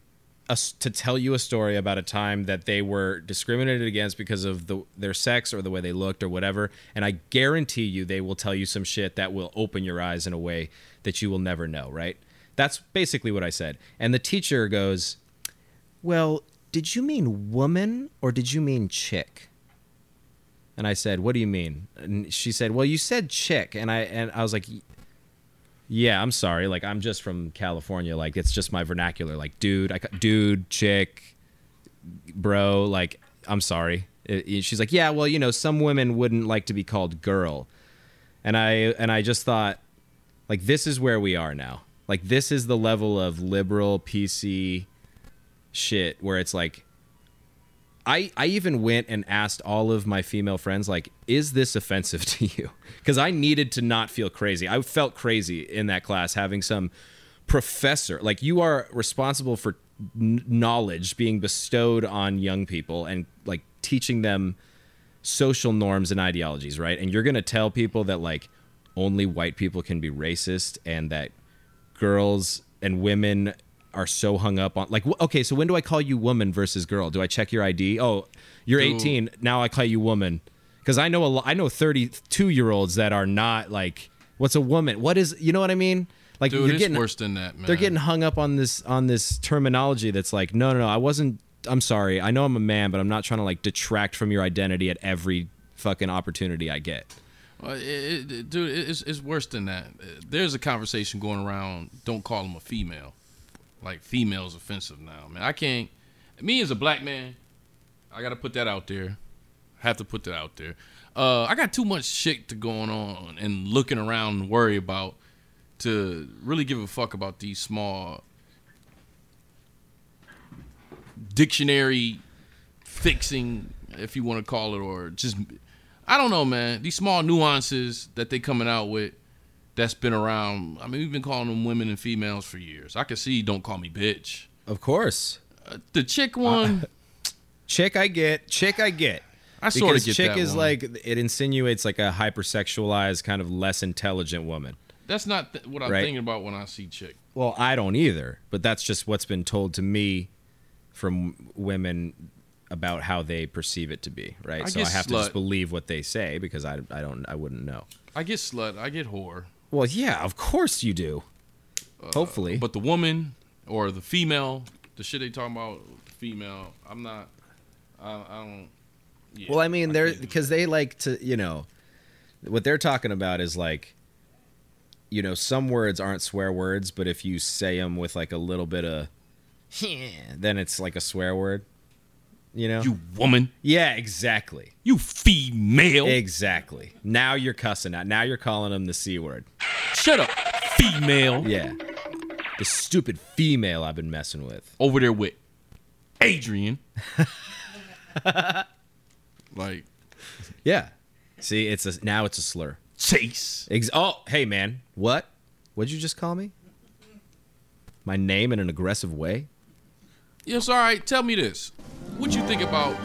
a to tell you a story about a time that they were discriminated against because of the, their sex or the way they looked or whatever, and I guarantee you they will tell you some shit that will open your eyes in a way that you will never know. Right? That's basically what I said. And the teacher goes, "Well, did you mean woman or did you mean chick?" And I said, "What do you mean?" And she said, "Well, you said chick." And I and I was like, "Yeah, I'm sorry. Like I'm just from California. Like it's just my vernacular. Like dude, I dude, chick, bro. Like I'm sorry." It- it- she's like, "Yeah, well, you know, some women wouldn't like to be called girl." And I and I just thought, like, this is where we are now. Like this is the level of liberal PC shit where it's like I, I even went and asked all of my female friends like is this offensive to you? Because i needed to not feel crazy. I felt crazy in that class having some professor like you are responsible for n- knowledge being bestowed on young people and like teaching them social norms and ideologies right? And you're going to tell people that like only white people can be racist and that girls and women are so hung up on like okay so when do i call you woman versus girl do i check your id oh you're Dude. 18 now i call you woman because i know a i know 32 year olds that are not like what's a woman what is you know what i mean like Dude, you're getting worse than that, man. they're getting hung up on this on this terminology that's like no no no i wasn't i'm sorry i know i'm a man but i'm not trying to like detract from your identity at every fucking opportunity i get Well, it, it, dude, it's, it's worse than that. There's a conversation going around. Don't call him a female. Like female's offensive now, man. I can't. Me as a black man, I gotta put that out there. Have to put that out there. Uh, I got too much shit to going on and looking around and worry about to really give a fuck about these small dictionary fixing, if you want to call it, or just I don't know, man. These small nuances that they coming out with that's been around. I mean, we've been calling them women and females for years. I can see don't call me bitch. of course Uh, the chick one, chick i get chick i get I sort of because get chick that is one. like it insinuates like a hypersexualized kind of less intelligent woman that's not th- what I'm Right. thinking about when I see chick. well i don't either but that's just what's been told to me from women about how they perceive it to be right I so i have to just believe what they say because i, I don't i wouldn't know I get slut, I get whore, well yeah of course you do hopefully Uh, but the woman or the female, the shit they talking about, the female, I'm not. I, I don't. Yeah, Well, I mean, they're because they like to, you know, what they're talking about is like, you know, some words aren't swear words, but if you say them with like a little bit of, then it's like a swear word. You know? you woman, yeah, exactly, you female. exactly. Now you're cussing out. Now you're calling them the c word. Shut up, female. Yeah, the stupid female I've been messing with. over there with Adrian. like, Yeah. See, it's a now it's a slur. Chase. Ex- oh, hey man, what? What'd you just call me? My name in an aggressive way? Yes, all right. Tell me this. What do you think about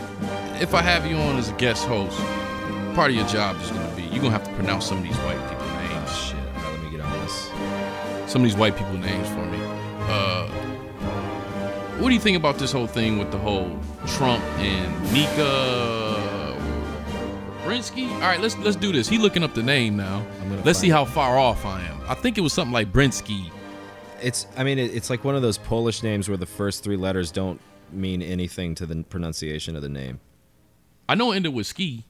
if I have you on as a guest host? Part of your job is going to be you're going to have to pronounce some of these white people names. Shit. Right, let me get on this. Some of these white people names for me. Uh, what do you think about this whole thing with the whole Trump and Mika Brinsky? All right, let's let's do this. He looking up the name now. Let's see how far off I am. I think it was something like Brinsky. It's I mean it, it's like one of those Polish names where the first three letters don't mean anything to the pronunciation of the name. I know it ended with ski.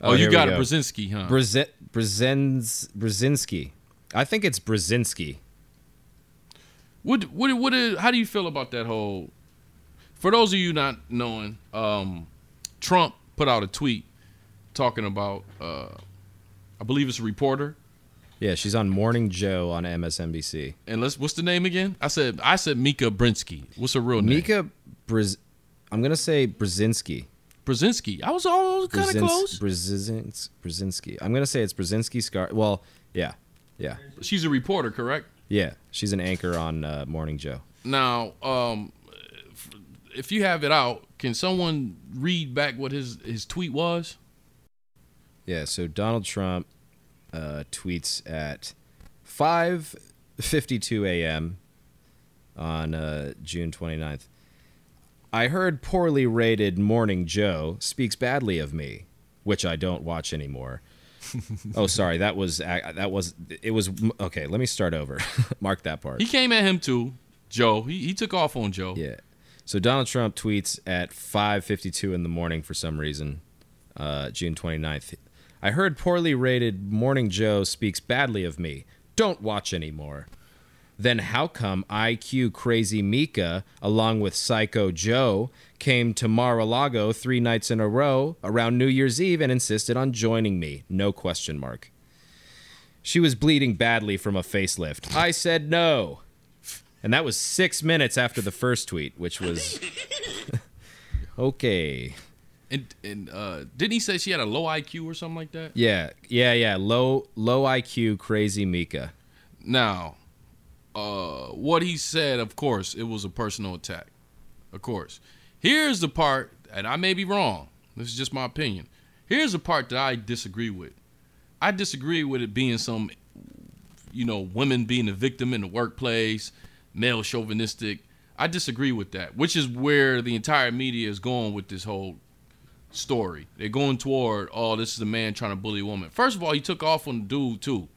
Oh, here you got it, go. Brzezinski, huh? Brze- Brzezinz Brzezinski. I think it's Brzezinski. What what what is, how do you feel about that whole For those of you not knowing, um Trump put out a tweet talking about uh I believe it's a reporter Yeah, she's on Morning Joe on MSNBC. and let's what's the name again? I said I said Mika Brinsky. What's her real name? Mika Brz I'm going to say Brzezinski. Brzezinski. I was all kind of Brzezins- close. Brzezins- Brzezinski. I'm going to say it's Brzezinski Scar. Well, yeah. Yeah. She's a reporter, correct? Yeah, she's an anchor on uh, Morning Joe. Now, um if- if you have it out, can someone read back what his his tweet was? Yeah, so Donald Trump uh, tweets at 5:52 a.m. on uh, June 29th. I heard poorly rated Morning Joe speaks badly of me, which I don't watch anymore. oh, sorry, that was uh, that was it was okay. Let me start over. Mark that part. He came at him too, Joe. He he took off on Joe. Yeah. So Donald Trump tweets at 5:52 in the morning for some reason, uh, June 29th. I heard poorly rated Morning Joe speaks badly of me. Don't watch anymore. Then how come IQ Crazy Mika, along with Psycho Joe, came to Mar-a-Lago three nights in a row around New Year's Eve and insisted on joining me? No question mark. She was bleeding badly from a facelift. I said no. And that was six minutes after the first tweet, which was okay. And and uh, didn't he say she had a low IQ or something like that? Yeah, yeah, yeah. Low, low IQ, crazy Mika. Now, uh, what he said, of course, it was a personal attack. Of course. Here's the part, and I may be wrong. This is just my opinion. Here's the part that I disagree with. I disagree with it being some, you know, women being a victim in the workplace, male chauvinistic. I disagree with that, which is where the entire media is going with this whole story. They're going toward, oh, this is a man trying to bully a woman. First of all, he took off on the dude too.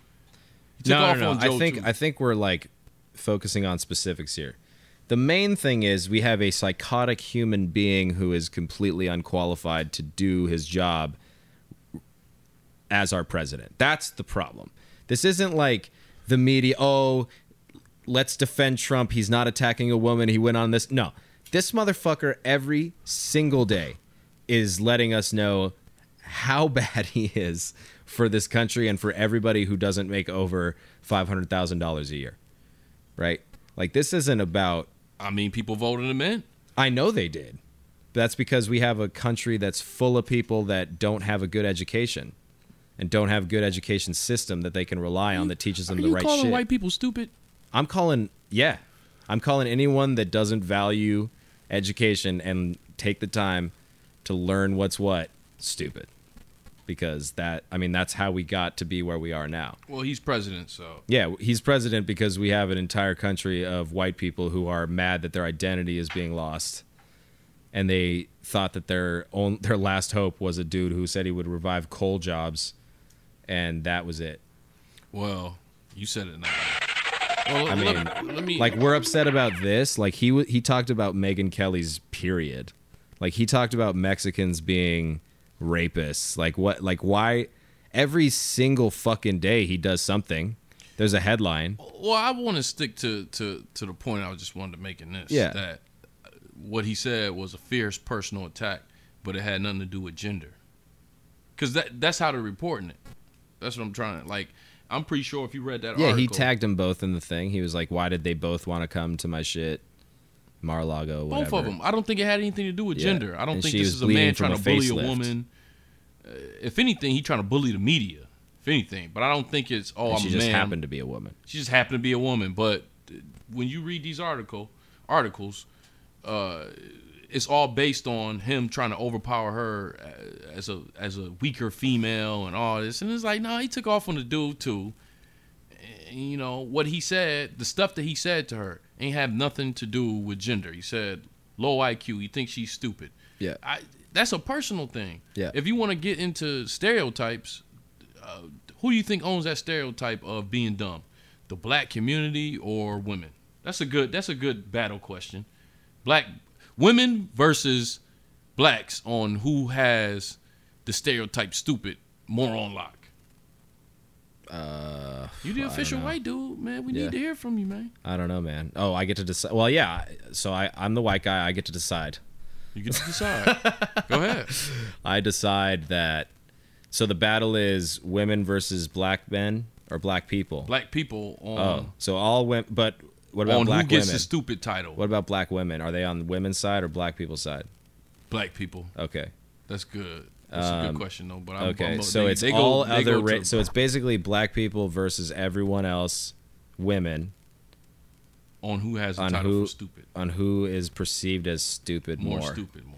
He took No, off no, no. on I think too. I think we're like focusing on specifics here. The main thing is we have a psychotic human being who is completely unqualified to do his job as our president. That's the problem. This isn't like the media, oh, let's defend Trump. He's not attacking a woman. He went on this. No. This motherfucker every single day is letting us know how bad he is for this country and for everybody who doesn't make over $500,000 a year. Right? Like this isn't about I mean, people voted him in. I know they did. That's because we have a country that's full of people that don't have a good education and don't have a good education system that they can rely on that teaches them Are the you right calling shit. white people stupid? I'm calling, yeah, I'm calling anyone that doesn't value education and take the time to learn what's what stupid. Because that, I mean, that's how we got to be where we are now. Well, he's president, so Yeah, he's president because we have an entire country of white people who are mad that their identity is being lost, and they thought that their own their last hope was a dude who said he would revive coal jobs, and that was it. well, you said it now. Well, I let- mean, let me Like we're upset about this. Like he he talked about Megyn Kelly's period. Like he talked about Mexicans being rapists. Like what? Like why? Every single fucking day he does something. There's a headline. Well, I want to stick to, to to the point I just wanted to make in this. Yeah. That what he said was a fierce personal attack, but it had nothing to do with gender. Because that that's how they're reporting it. That's what I'm trying to like. I'm pretty sure if you read that article. Yeah, article, he tagged them both in the thing. He was like, "Why did they both want to come to my shit?" Mar-a-Lago, whatever. both of them. I don't think it had anything to do with Yeah. gender. I don't And think this is a man trying a to bully a woman. uh, if anything, he trying to bully the media. If anything, but I don't think it's oh And I'm she just man. happened to be a woman. She just happened to be a woman. But when you read these article articles, uh, it's all based on him trying to overpower her uh, as a as a weaker female and all this. And it's like, no, he took off on the dude too. And, you know what he said, the stuff that he said to her ain't have nothing to do with gender. He said low IQ. He thinks she's stupid. Yeah. I, that's a personal thing. Yeah. If you want to get into stereotypes, uh, who do you think owns that stereotype of being dumb? The black community or women? That's a good. That's a good battle question. Black women versus blacks on who has the stereotype stupid more on lock. Uh, You the official white dude, man. We Yeah. need to hear from you, man. I don't know, man. Oh, I get to decide. Well, yeah. So I, I'm the white guy. I get to decide. You get to decide. Go ahead. I decide that. So the battle is women versus black men or black people. Black people on oh, so all women. But what about black who gets women? the stupid title. what about black women? Are they on the women's side or black people's side? Black people. Okay. That's good. That's a Um, good question though. But I'm, Okay. I'm- so they- it's they all they other. go Ra- so it's basically black people versus everyone else, women, on who has the on title who- for stupid. on who is perceived as stupid More, more. stupid, more.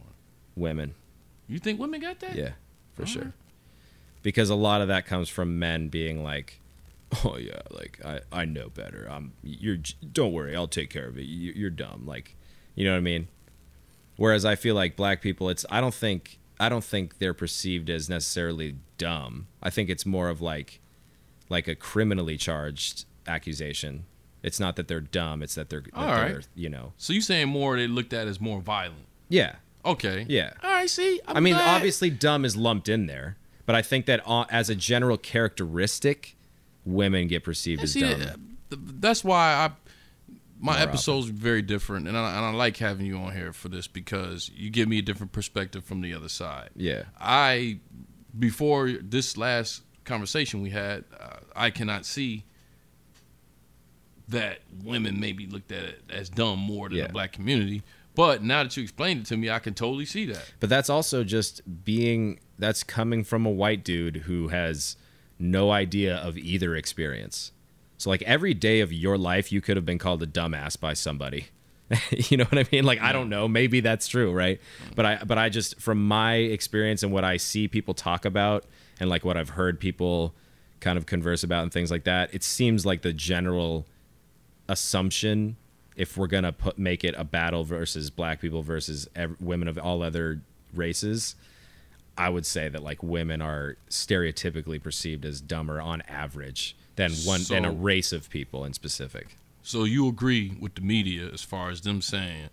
Women. You think women got that? Yeah, for sure. Because a lot of that comes from men being like, "Oh yeah, like I, I know better. I'm you're don't worry, I'll take care of it. You, you're dumb." Like, you know what I mean? Whereas I feel like black people, it's I don't think I don't think they're perceived as necessarily dumb. I think it's more of like like a criminally charged accusation. It's not that they're dumb. It's that they're, that right. they're you know. So you saying more they looked at as more violent? Yeah, Okay. Yeah. All right. See, I'm i mean, glad. obviously, dumb is lumped in there, but I think that uh, as a general characteristic, women get perceived And as see, dumb. uh, that's why I my episodes are very different, and I, and I like having you on here for this because you give me a different perspective from the other side. yeah, I before this last conversation we had, uh, I cannot see that women may be looked at as dumb more than Yeah. the black community. But now that you explained it to me, I can totally see that. but that's also just being that's coming from a white dude who has no idea of either experience. So like every day of your life, you could have been called a dumbass by somebody. you know what I mean? Like I don't know, maybe that's true, right? But I but I just from my experience and what I see people talk about and like what I've heard people kind of converse about and things like that, it seems like the general assumption if we're gonna put make it a battle versus black people versus ev- women of all other races i would say that like women are stereotypically perceived as dumber on average than one than a race of people in specific So you agree with the media as far as them saying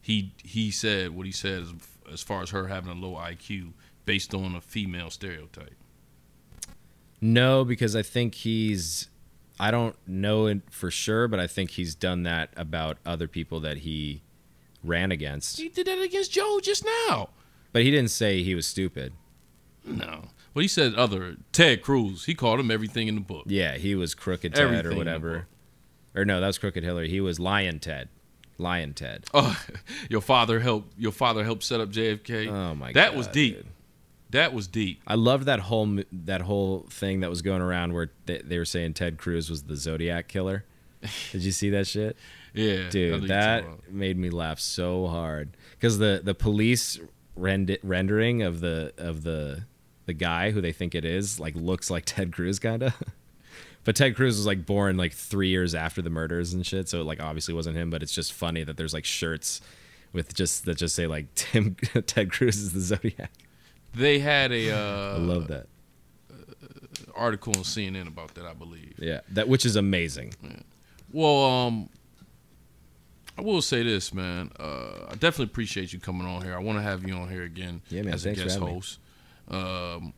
he he said what he said as, as far as her having a low IQ based on a female stereotype. no because i think he's i don't know it for sure but i think he's done that about other people that he ran against He did that against Joe just now. but he didn't say he was stupid No. Well, he said other Ted Cruz. He called him everything in the book. Yeah, he was Crooked Ted Everything or whatever. Or no, that was Crooked Hillary. He was Lyin' Ted. Lyin' Ted. Oh, your father helped. Your father helped set up JFK. Oh my god. That was deep. dude. That was deep. I loved that whole that whole thing that was going around where they, they were saying Ted Cruz was the Zodiac killer. Did you see that shit? Yeah, Dude, that made me laugh so hard cuz the the police rend- rendering of the of the the guy who they think it is like looks like Ted Cruz kind of. But Ted Cruz was like born like three years after the murders and shit, so it like obviously wasn't him. But it's just funny that there's like shirts with just that just say like Tim Ted Cruz is the Zodiac. They had a uh, I love that. article on CNN about that, I believe. Yeah, that which is amazing. Well, um, I will say this, man. Uh, I definitely appreciate you coming on here. I want to have you on here again Yeah, man, as a guest having me. Um,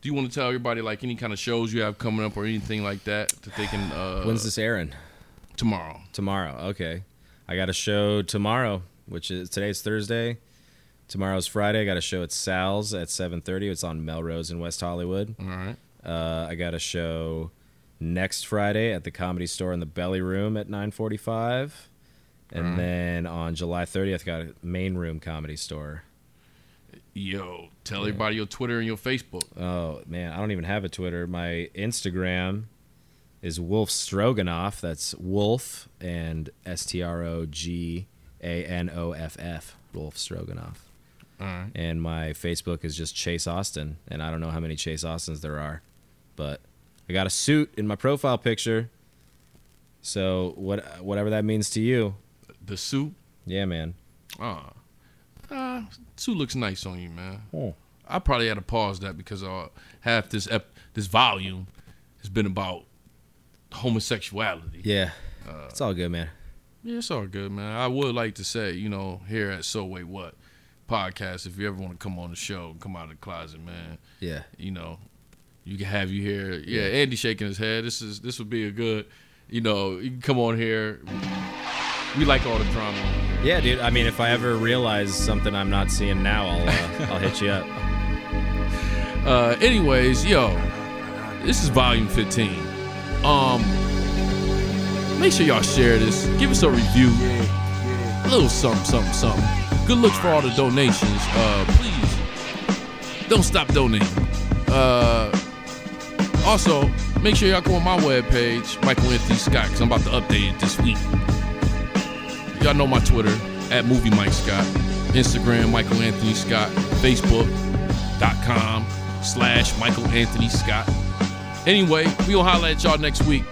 do you want to tell everybody like any kind of shows you have coming up or anything like that that they can? Uh, When's this airing? tomorrow? Tomorrow. Okay, I got a show tomorrow, which is today's Thursday. Tomorrow's Friday. I got a show at Sal's at 7:30. It's on Melrose in West Hollywood. All right. Uh, I got a show next Friday at the Comedy Store in the Belly Room at 9:45, and Alright. then on July 30th, got a Main Room Comedy Store. Yo, tell everybody your Twitter and your Facebook. Oh man, I don't even have a Twitter. My Instagram is Wolf Stroganoff. That's Wolf and S T R O G A N O F F. Wolf Stroganoff. Right. And my Facebook is just Chase Austin, and I don't know how many Chase Austins there are, but I got a suit in my profile picture. So what whatever that means to you, The suit. yeah, man. Ah, uh, suit looks nice on you, man. Oh. I probably had to pause that because uh, half this ep- this volume has been about homosexuality. Yeah, it's all good, man. Yeah, it's all good, man. I would like to say, you know, here at So Wait What podcast, if you ever want to come on the show, come out of the closet, man. Yeah, You know, you can have you here. Yeah, Andy shaking his head. This is this would be a good, you know, you can come on here. We like all the drama. yeah, dude. I mean, if I ever realize something I'm not seeing now, I'll uh, I'll hit you up. Uh, anyways, yo, this is volume 15. Um, make sure y'all share this. Give us a review. A little something, something, something. Good looks for all the donations. Uh, please don't stop donating. Uh, also, make sure y'all go on my webpage, Michael Anthony Scott, because I'm about to update it this week. Y'all know my Twitter at Movie Mike Scott, Instagram Michael Anthony Scott, Facebook.com slash Michael Anthony Scott. Anyway, we gonna holler at y'all next week.